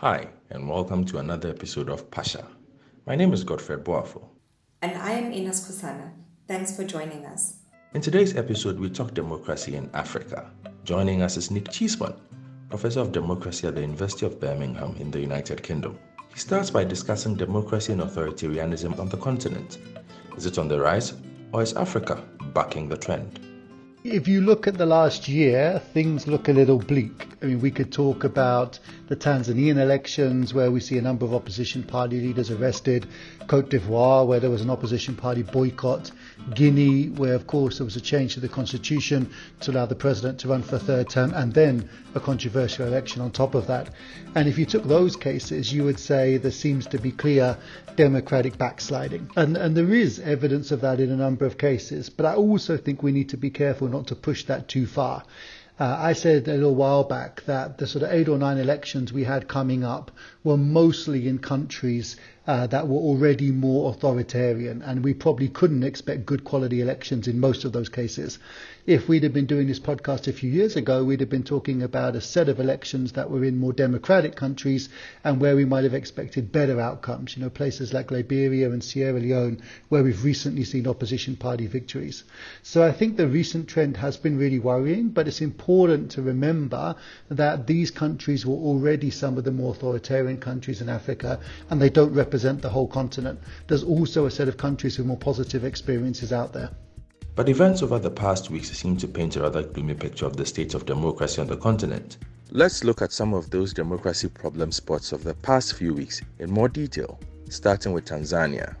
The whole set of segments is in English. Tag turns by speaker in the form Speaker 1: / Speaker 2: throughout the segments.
Speaker 1: Hi, and welcome to another episode of Pasha. My name is Godfred Boafo.
Speaker 2: And I am Ines Kusana. Thanks for joining us.
Speaker 1: In today's episode, we talk democracy in Africa. Joining us is Nic Cheeseman, Professor of Democracy at the University of Birmingham in the United Kingdom. He starts by discussing democracy and authoritarianism on the continent. Is it on the rise, or is Africa bucking the trend?
Speaker 3: If you look at the last year, things look a little bleak. I mean, we could talk about the Tanzanian elections where we see a number of opposition party leaders arrested, Cote d'Ivoire where there was an opposition party boycott, Guinea where, of course, there was a change to the constitution to allow the president to run for a third term, and then a controversial election on top of that. And if you took those cases, you would say there seems to be clear democratic backsliding. And, and there is evidence of that in a number of cases. But I also think we need to be careful not to push that too far. Uh, I said a little while back that the sort of eight or nine elections we had coming up were mostly in countries uh, that were already more authoritarian, and we probably couldn't expect good quality elections in most of those cases. If we'd have been doing this podcast a few years ago, we'd have been talking about a set of elections that were in more democratic countries and where we might have expected better outcomes. You know, places like Liberia and Sierra Leone, where we've recently seen opposition party victories. So I think the recent trend has been really worrying, but it's important to remember that these countries were already some of the more authoritarian countries in Africa, and they don't represent the whole continent. There's also a set of countries with more positive experiences out there.
Speaker 1: But events over the past weeks seem to paint a rather gloomy picture of the state of democracy on the continent. Let's look at some of those democracy problem spots of the past few weeks in more detail, starting with Tanzania.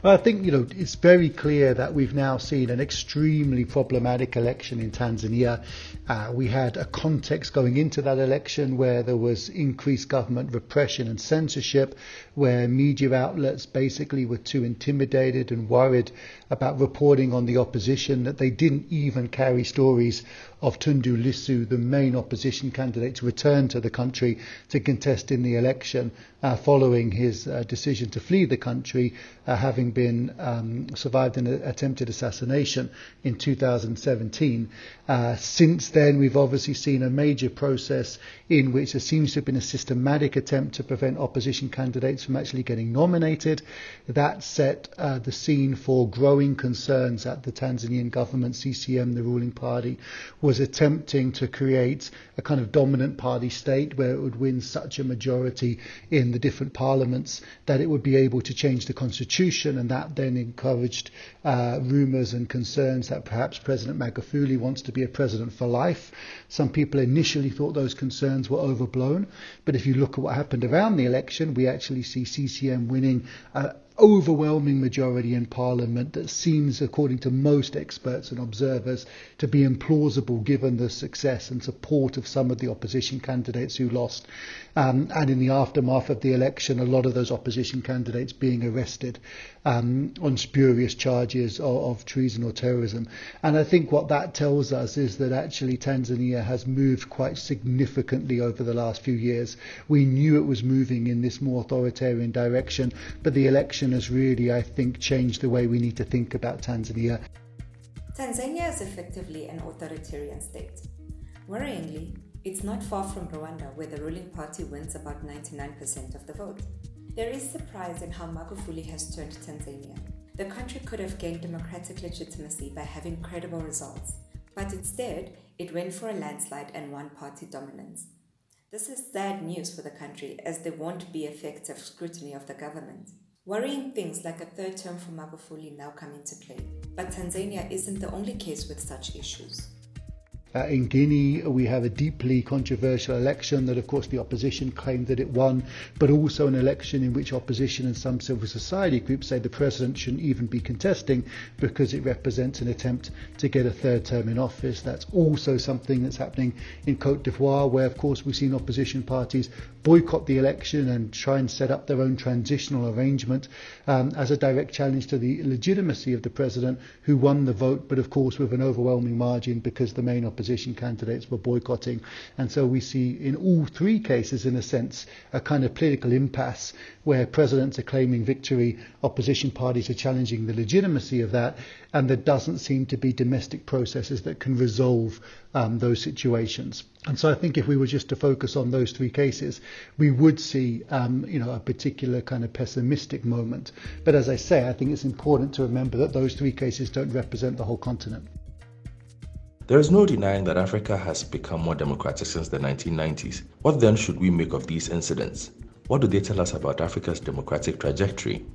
Speaker 3: Well, I think you know it's very clear that we've now seen an extremely problematic election in Tanzania. Uh, we had a context going into that election where there was increased government repression and censorship, where media outlets basically were too intimidated and worried about reporting on the opposition that they didn't even carry stories of Tundu Lissu, the main opposition candidate, to return to the country to contest in the election uh, following his uh, decision to flee the country, uh, having been um, survived an attempted assassination in 2017. Uh, since then, we've obviously seen a major process in which there seems to have been a systematic attempt to prevent opposition candidates from actually getting nominated. That set uh, the scene for growing concerns at the Tanzanian government, CCM, the ruling party, was attempting to create a kind of dominant party state where it would win such a majority in the different parliaments that it would be able to change the constitution, and that then encouraged uh, rumours and concerns that perhaps President Magufuli wants to be a president for life. Some people initially thought those concerns were overblown, but if you look at what happened around the election, we actually see CCM winning. Uh, overwhelming majority in Parliament that seems, according to most experts and observers, to be implausible given the success and support of some of the opposition candidates who lost. Um, and in the aftermath of the election, a lot of those opposition candidates being arrested um, on spurious charges of, of treason or terrorism. And I think what that tells us is that actually Tanzania has moved quite significantly over the last few years. We knew it was moving in this more authoritarian direction, but the election election has really, I think, changed the way we need to think about Tanzania.
Speaker 2: Tanzania is effectively an authoritarian state. Worryingly, it's not far from Rwanda, where the ruling party wins about 99% of the vote. There is surprise in how Magufuli has turned Tanzania. The country could have gained democratic legitimacy by having credible results, but instead, it went for a landslide and one party dominance. This is sad news for the country as there won't be effective scrutiny of the government. Worrying things like a third term for Magufuli now come into play. But Tanzania isn't the only case with such issues.
Speaker 3: Uh, in Guinea, we have a deeply controversial election that, of course, the opposition claimed that it won, but also an election in which opposition and some civil society groups say the president shouldn't even be contesting because it represents an attempt to get a third term in office. That's also something that's happening in Cote d'Ivoire, where, of course, we've seen opposition parties boycott the election and try and set up their own transitional arrangement um, as a direct challenge to the legitimacy of the president who won the vote, but, of course, with an overwhelming margin because the main opposition opposition candidates were boycotting. And so we see in all three cases, in a sense, a kind of political impasse where presidents are claiming victory, opposition parties are challenging the legitimacy of that, and there doesn't seem to be domestic processes that can resolve um, those situations. And so I think if we were just to focus on those three cases, we would see, um, you know, a particular kind of pessimistic moment. But as I say, I think it's important to remember that those three cases don't represent the whole continent.
Speaker 1: There is no denying that Africa has become more democratic since the 1990s. What then should we make of these incidents? What do they tell us about Africa's democratic trajectory?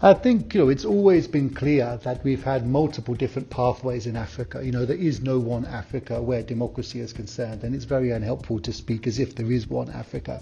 Speaker 3: I think you know it's always been clear that we've had multiple different pathways in Africa. You know there is no one Africa where democracy is concerned, and it's very unhelpful to speak as if there is one Africa.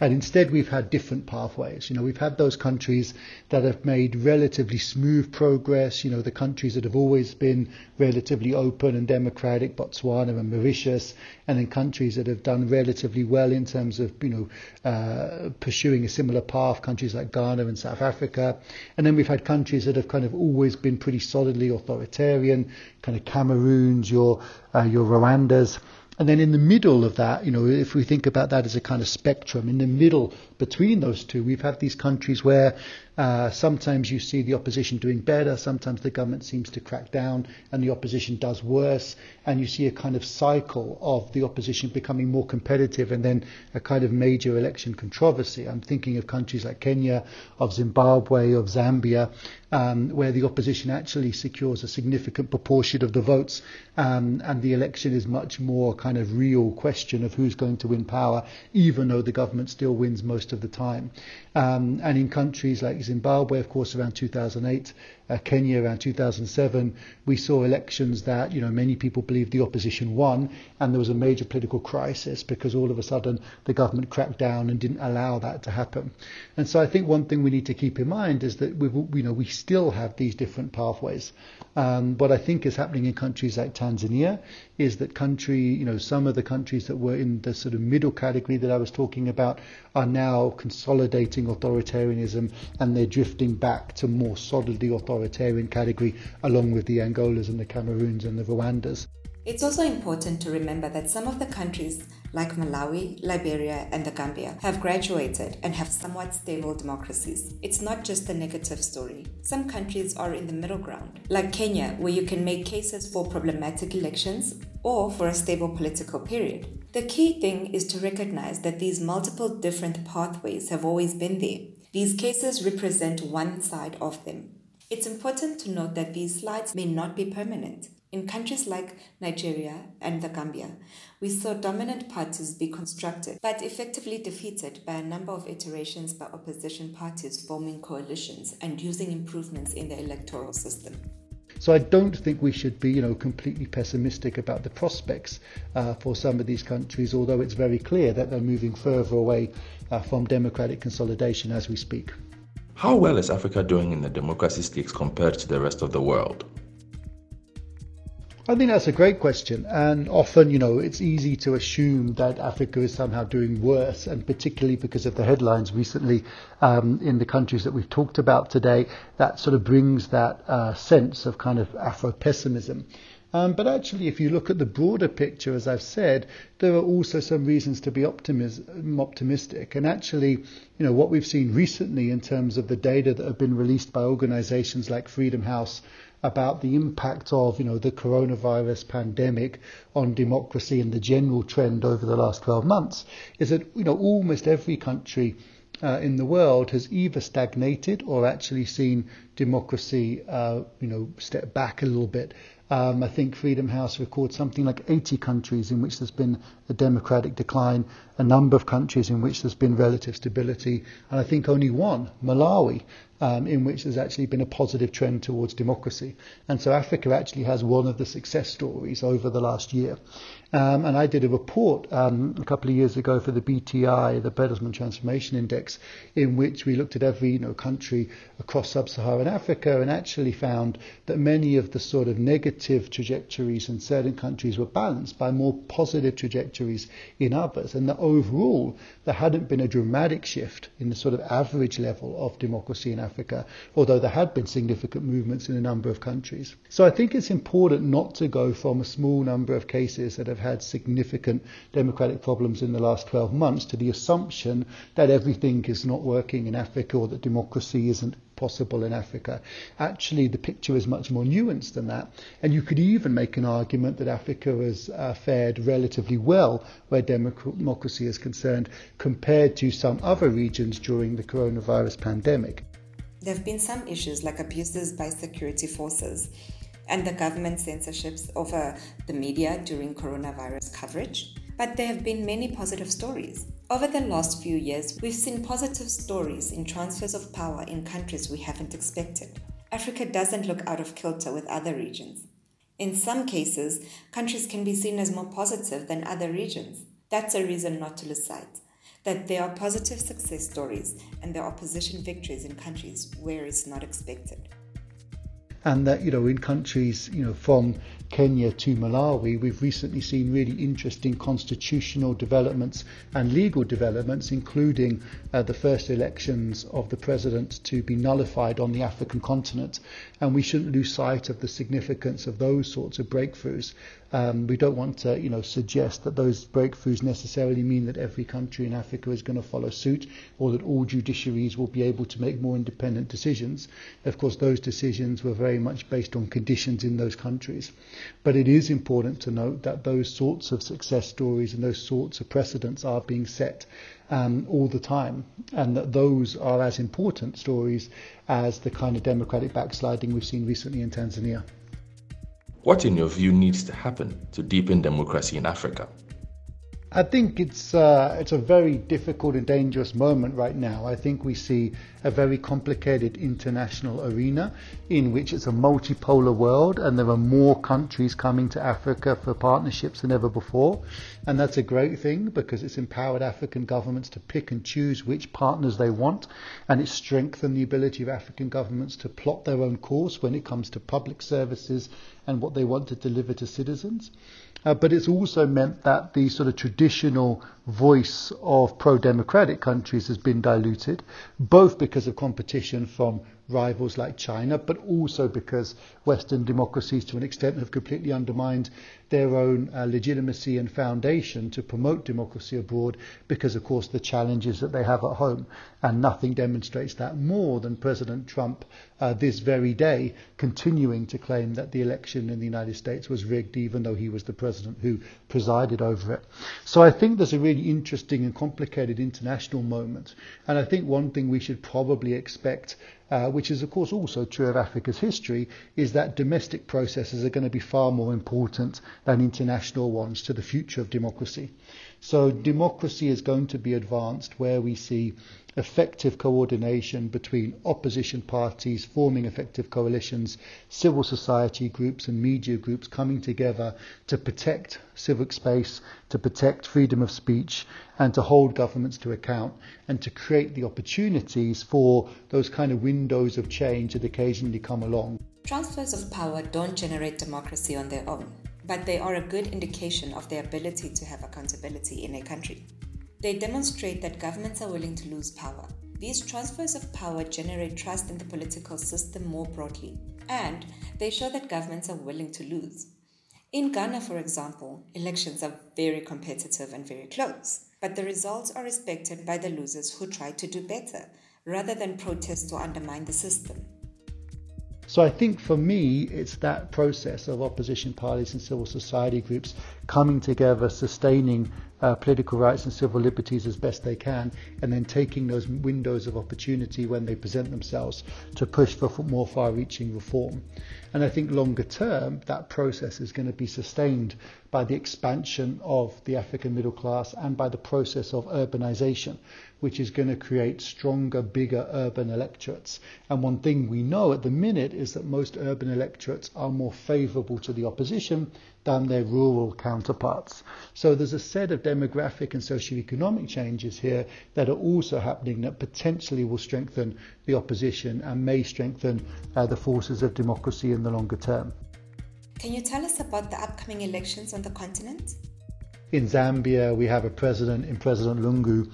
Speaker 3: And instead, we've had different pathways. You know we've had those countries that have made relatively smooth progress. You know the countries that have always been relatively open and democratic, Botswana and Mauritius, and then countries that have done relatively well in terms of you know uh, pursuing a similar path. Countries like Ghana and South Africa and then we've had countries that have kind of always been pretty solidly authoritarian, kind of Cameroons, your uh, your Rwandas. And then in the middle of that, you know, if we think about that as a kind of spectrum, in the middle between those two, we've had these countries where uh, sometimes you see the opposition doing better, sometimes the government seems to crack down and the opposition does worse, and you see a kind of cycle of the opposition becoming more competitive and then a kind of major election controversy. I'm thinking of countries like Kenya, of Zimbabwe, of Zambia, um, where the opposition actually secures a significant proportion of the votes, um, and the election is much more kind of real question of who's going to win power, even though the government still wins most of the time. Um, and in countries like Zimbabwe, of course, around 2008, uh, Kenya around 2007, we saw elections that you know many people believed the opposition won, and there was a major political crisis because all of a sudden the government cracked down and didn't allow that to happen. And so I think one thing we need to keep in mind is that we you know we still have these different pathways. Um, what I think is happening in countries like Tanzania is that country, you know, some of the countries that were in the sort of middle category that I was talking about are now consolidating authoritarianism and they're drifting back to more solidly authoritarian category along with the Angolas and the Cameroons and the Rwandas.
Speaker 2: It's also important to remember that some of the countries, like Malawi, Liberia, and the Gambia, have graduated and have somewhat stable democracies. It's not just a negative story. Some countries are in the middle ground, like Kenya, where you can make cases for problematic elections or for a stable political period. The key thing is to recognize that these multiple different pathways have always been there. These cases represent one side of them. It's important to note that these slides may not be permanent. In countries like Nigeria and the Gambia, we saw dominant parties be constructed but effectively defeated by a number of iterations by opposition parties forming coalitions and using improvements in the electoral system.
Speaker 3: So I don't think we should be, you know, completely pessimistic about the prospects uh, for some of these countries, although it's very clear that they're moving further away uh, from democratic consolidation as we speak.
Speaker 1: How well is Africa doing in the democracy stakes compared to the rest of the world?
Speaker 3: I think that's a great question. And often, you know, it's easy to assume that Africa is somehow doing worse, and particularly because of the headlines recently um, in the countries that we've talked about today, that sort of brings that uh, sense of kind of Afro pessimism. Um, but actually, if you look at the broader picture, as I've said, there are also some reasons to be optimis- optimistic. And actually, you know, what we've seen recently in terms of the data that have been released by organizations like Freedom House about the impact of you know the coronavirus pandemic on democracy and the general trend over the last 12 months is that you know almost every country uh, in the world has either stagnated or actually seen democracy uh, you know step back a little bit um, I think Freedom House records something like 80 countries in which there's been a democratic decline, a number of countries in which there's been relative stability, and I think only one, Malawi, um, in which there's actually been a positive trend towards democracy. And so Africa actually has one of the success stories over the last year. Um, and I did a report um, a couple of years ago for the BTI, the Bertelsmann Transformation Index, in which we looked at every you know, country across sub-Saharan Africa and actually found that many of the sort of negative trajectories in certain countries were balanced by more positive trajectories in others, and that overall there hadn't been a dramatic shift in the sort of average level of democracy in Africa, although there had been significant movements in a number of countries. So I think it's important not to go from a small number of cases that have had significant democratic problems in the last 12 months to the assumption that everything is not working in Africa or that democracy isn't possible in Africa. Actually, the picture is much more nuanced than that. And you could even make an argument that Africa has uh, fared relatively well where democracy is concerned compared to some other regions during the coronavirus pandemic.
Speaker 2: There have been some issues like abuses by security forces and the government censorships over the media during coronavirus coverage. But there have been many positive stories. Over the last few years, we've seen positive stories in transfers of power in countries we haven't expected. Africa doesn't look out of kilter with other regions. In some cases, countries can be seen as more positive than other regions. That's a reason not to lose sight that there are positive success stories and there are opposition victories in countries where it's not expected
Speaker 3: and that you know in countries you know from Kenya to Malawi we've recently seen really interesting constitutional developments and legal developments including uh, the first elections of the president to be nullified on the African continent. And we shouldn't lose sight of the significance of those sorts of breakthroughs um, we don't want to, you know, suggest that those breakthroughs necessarily mean that every country in Africa is going to follow suit, or that all judiciaries will be able to make more independent decisions. Of course, those decisions were very much based on conditions in those countries. But it is important to note that those sorts of success stories and those sorts of precedents are being set um, all the time, and that those are as important stories as the kind of democratic backsliding we've seen recently in Tanzania.
Speaker 1: What, in your view, needs to happen to deepen democracy in Africa?
Speaker 3: I think it's uh, it's a very difficult and dangerous moment right now. I think we see a very complicated international arena in which it's a multipolar world and there are more countries coming to Africa for partnerships than ever before. And that's a great thing because it's empowered African governments to pick and choose which partners they want and it's strengthened the ability of African governments to plot their own course when it comes to public services and what they want to deliver to citizens. Uh, but it's also meant that the sort of traditional voice of pro-democratic countries has been diluted, both because of competition from rivals like China, but also because Western democracies, to an extent, have completely undermined their own uh, legitimacy and foundation to promote democracy abroad because, of course, the challenges that they have at home. And nothing demonstrates that more than President Trump uh, this very day continuing to claim that the election in the United States was rigged, even though he was the president who presided over it. So I think there's a really interesting and complicated international moment. And I think one thing we should probably expect uh, which is of course also true of Africa's history, is that domestic processes are going to be far more important than international ones to the future of democracy. So democracy is going to be advanced where we see effective coordination between opposition parties forming effective coalitions, civil society groups and media groups coming together to protect civic space, to protect freedom of speech, and to hold governments to account, and to create the opportunities for those kind of windows of change that occasionally come along.
Speaker 2: Transfers of power don't generate democracy on their own, but they are a good indication of the ability to have accountability in a country. They demonstrate that governments are willing to lose power. These transfers of power generate trust in the political system more broadly, and they show that governments are willing to lose. In Ghana, for example, elections are very competitive and very close, but the results are respected by the losers who try to do better rather than protest or undermine the system.
Speaker 3: So I think for me, it's that process of opposition parties and civil society groups coming together, sustaining uh, political rights and civil liberties as best they can, and then taking those windows of opportunity when they present themselves to push for more far reaching reform. And I think longer term, that process is going to be sustained by the expansion of the African middle class and by the process of urbanization, which is going to create stronger, bigger urban electorates. And one thing we know at the minute is that most urban electorates are more favorable to the opposition than their rural counterparts. So there's a set of demographic and socio-economic changes here that are also happening that potentially will strengthen the opposition and may strengthen uh, the forces of democracy in the longer term.
Speaker 2: Can you tell us about the upcoming elections on the continent?
Speaker 3: In Zambia, we have a president in President Lungu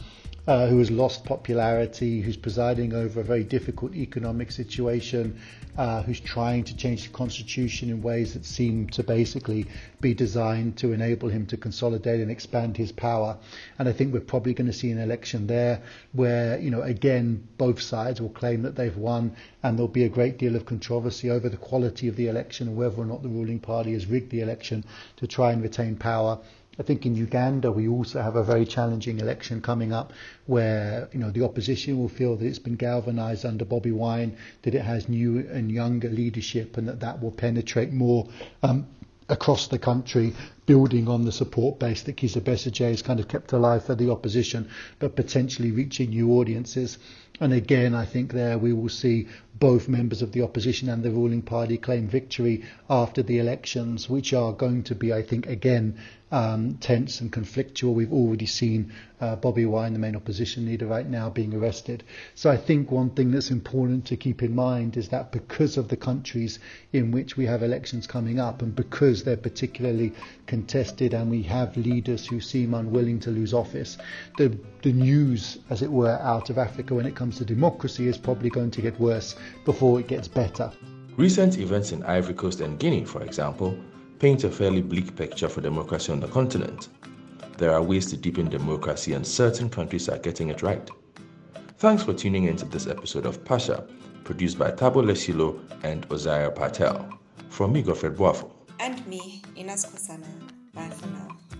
Speaker 3: uh, who has lost popularity, who's presiding over a very difficult economic situation, uh, who's trying to change the constitution in ways that seem to basically be designed to enable him to consolidate and expand his power. And I think we're probably going to see an election there where, you know, again, both sides will claim that they've won and there'll be a great deal of controversy over the quality of the election and whether or not the ruling party has rigged the election to try and retain power. I think in Uganda we also have a very challenging election coming up where you know the opposition will feel that it's been galvanized under Bobi Wine, that it has new and younger leadership and that that will penetrate more um, across the country, building on the support base that Kizza Besigye has kind of kept alive for the opposition, but potentially reaching new audiences. And again, I think there we will see both members of the opposition and the ruling party claim victory after the elections, which are going to be, I think, again, um, tense and conflictual. We've already seen uh, Bobi Wine, the main opposition leader right now, being arrested. So I think one thing that's important to keep in mind is that because of the countries in which we have elections coming up and because they're particularly contested and we have leaders who seem unwilling to lose office, the, the news, as it were, out of Africa when it comes to democracy is probably going to get worse before it gets better.
Speaker 1: Recent events in Ivory Coast and Guinea, for example, paint a fairly bleak picture for democracy on the continent. There are ways to deepen democracy, and certain countries are getting it right. Thanks for tuning into this episode of Pasha, produced by Tabo Lesilo and Ozaya Patel. From me, Godfred Boafo.
Speaker 2: And me, Ines Kosana. Bye for now.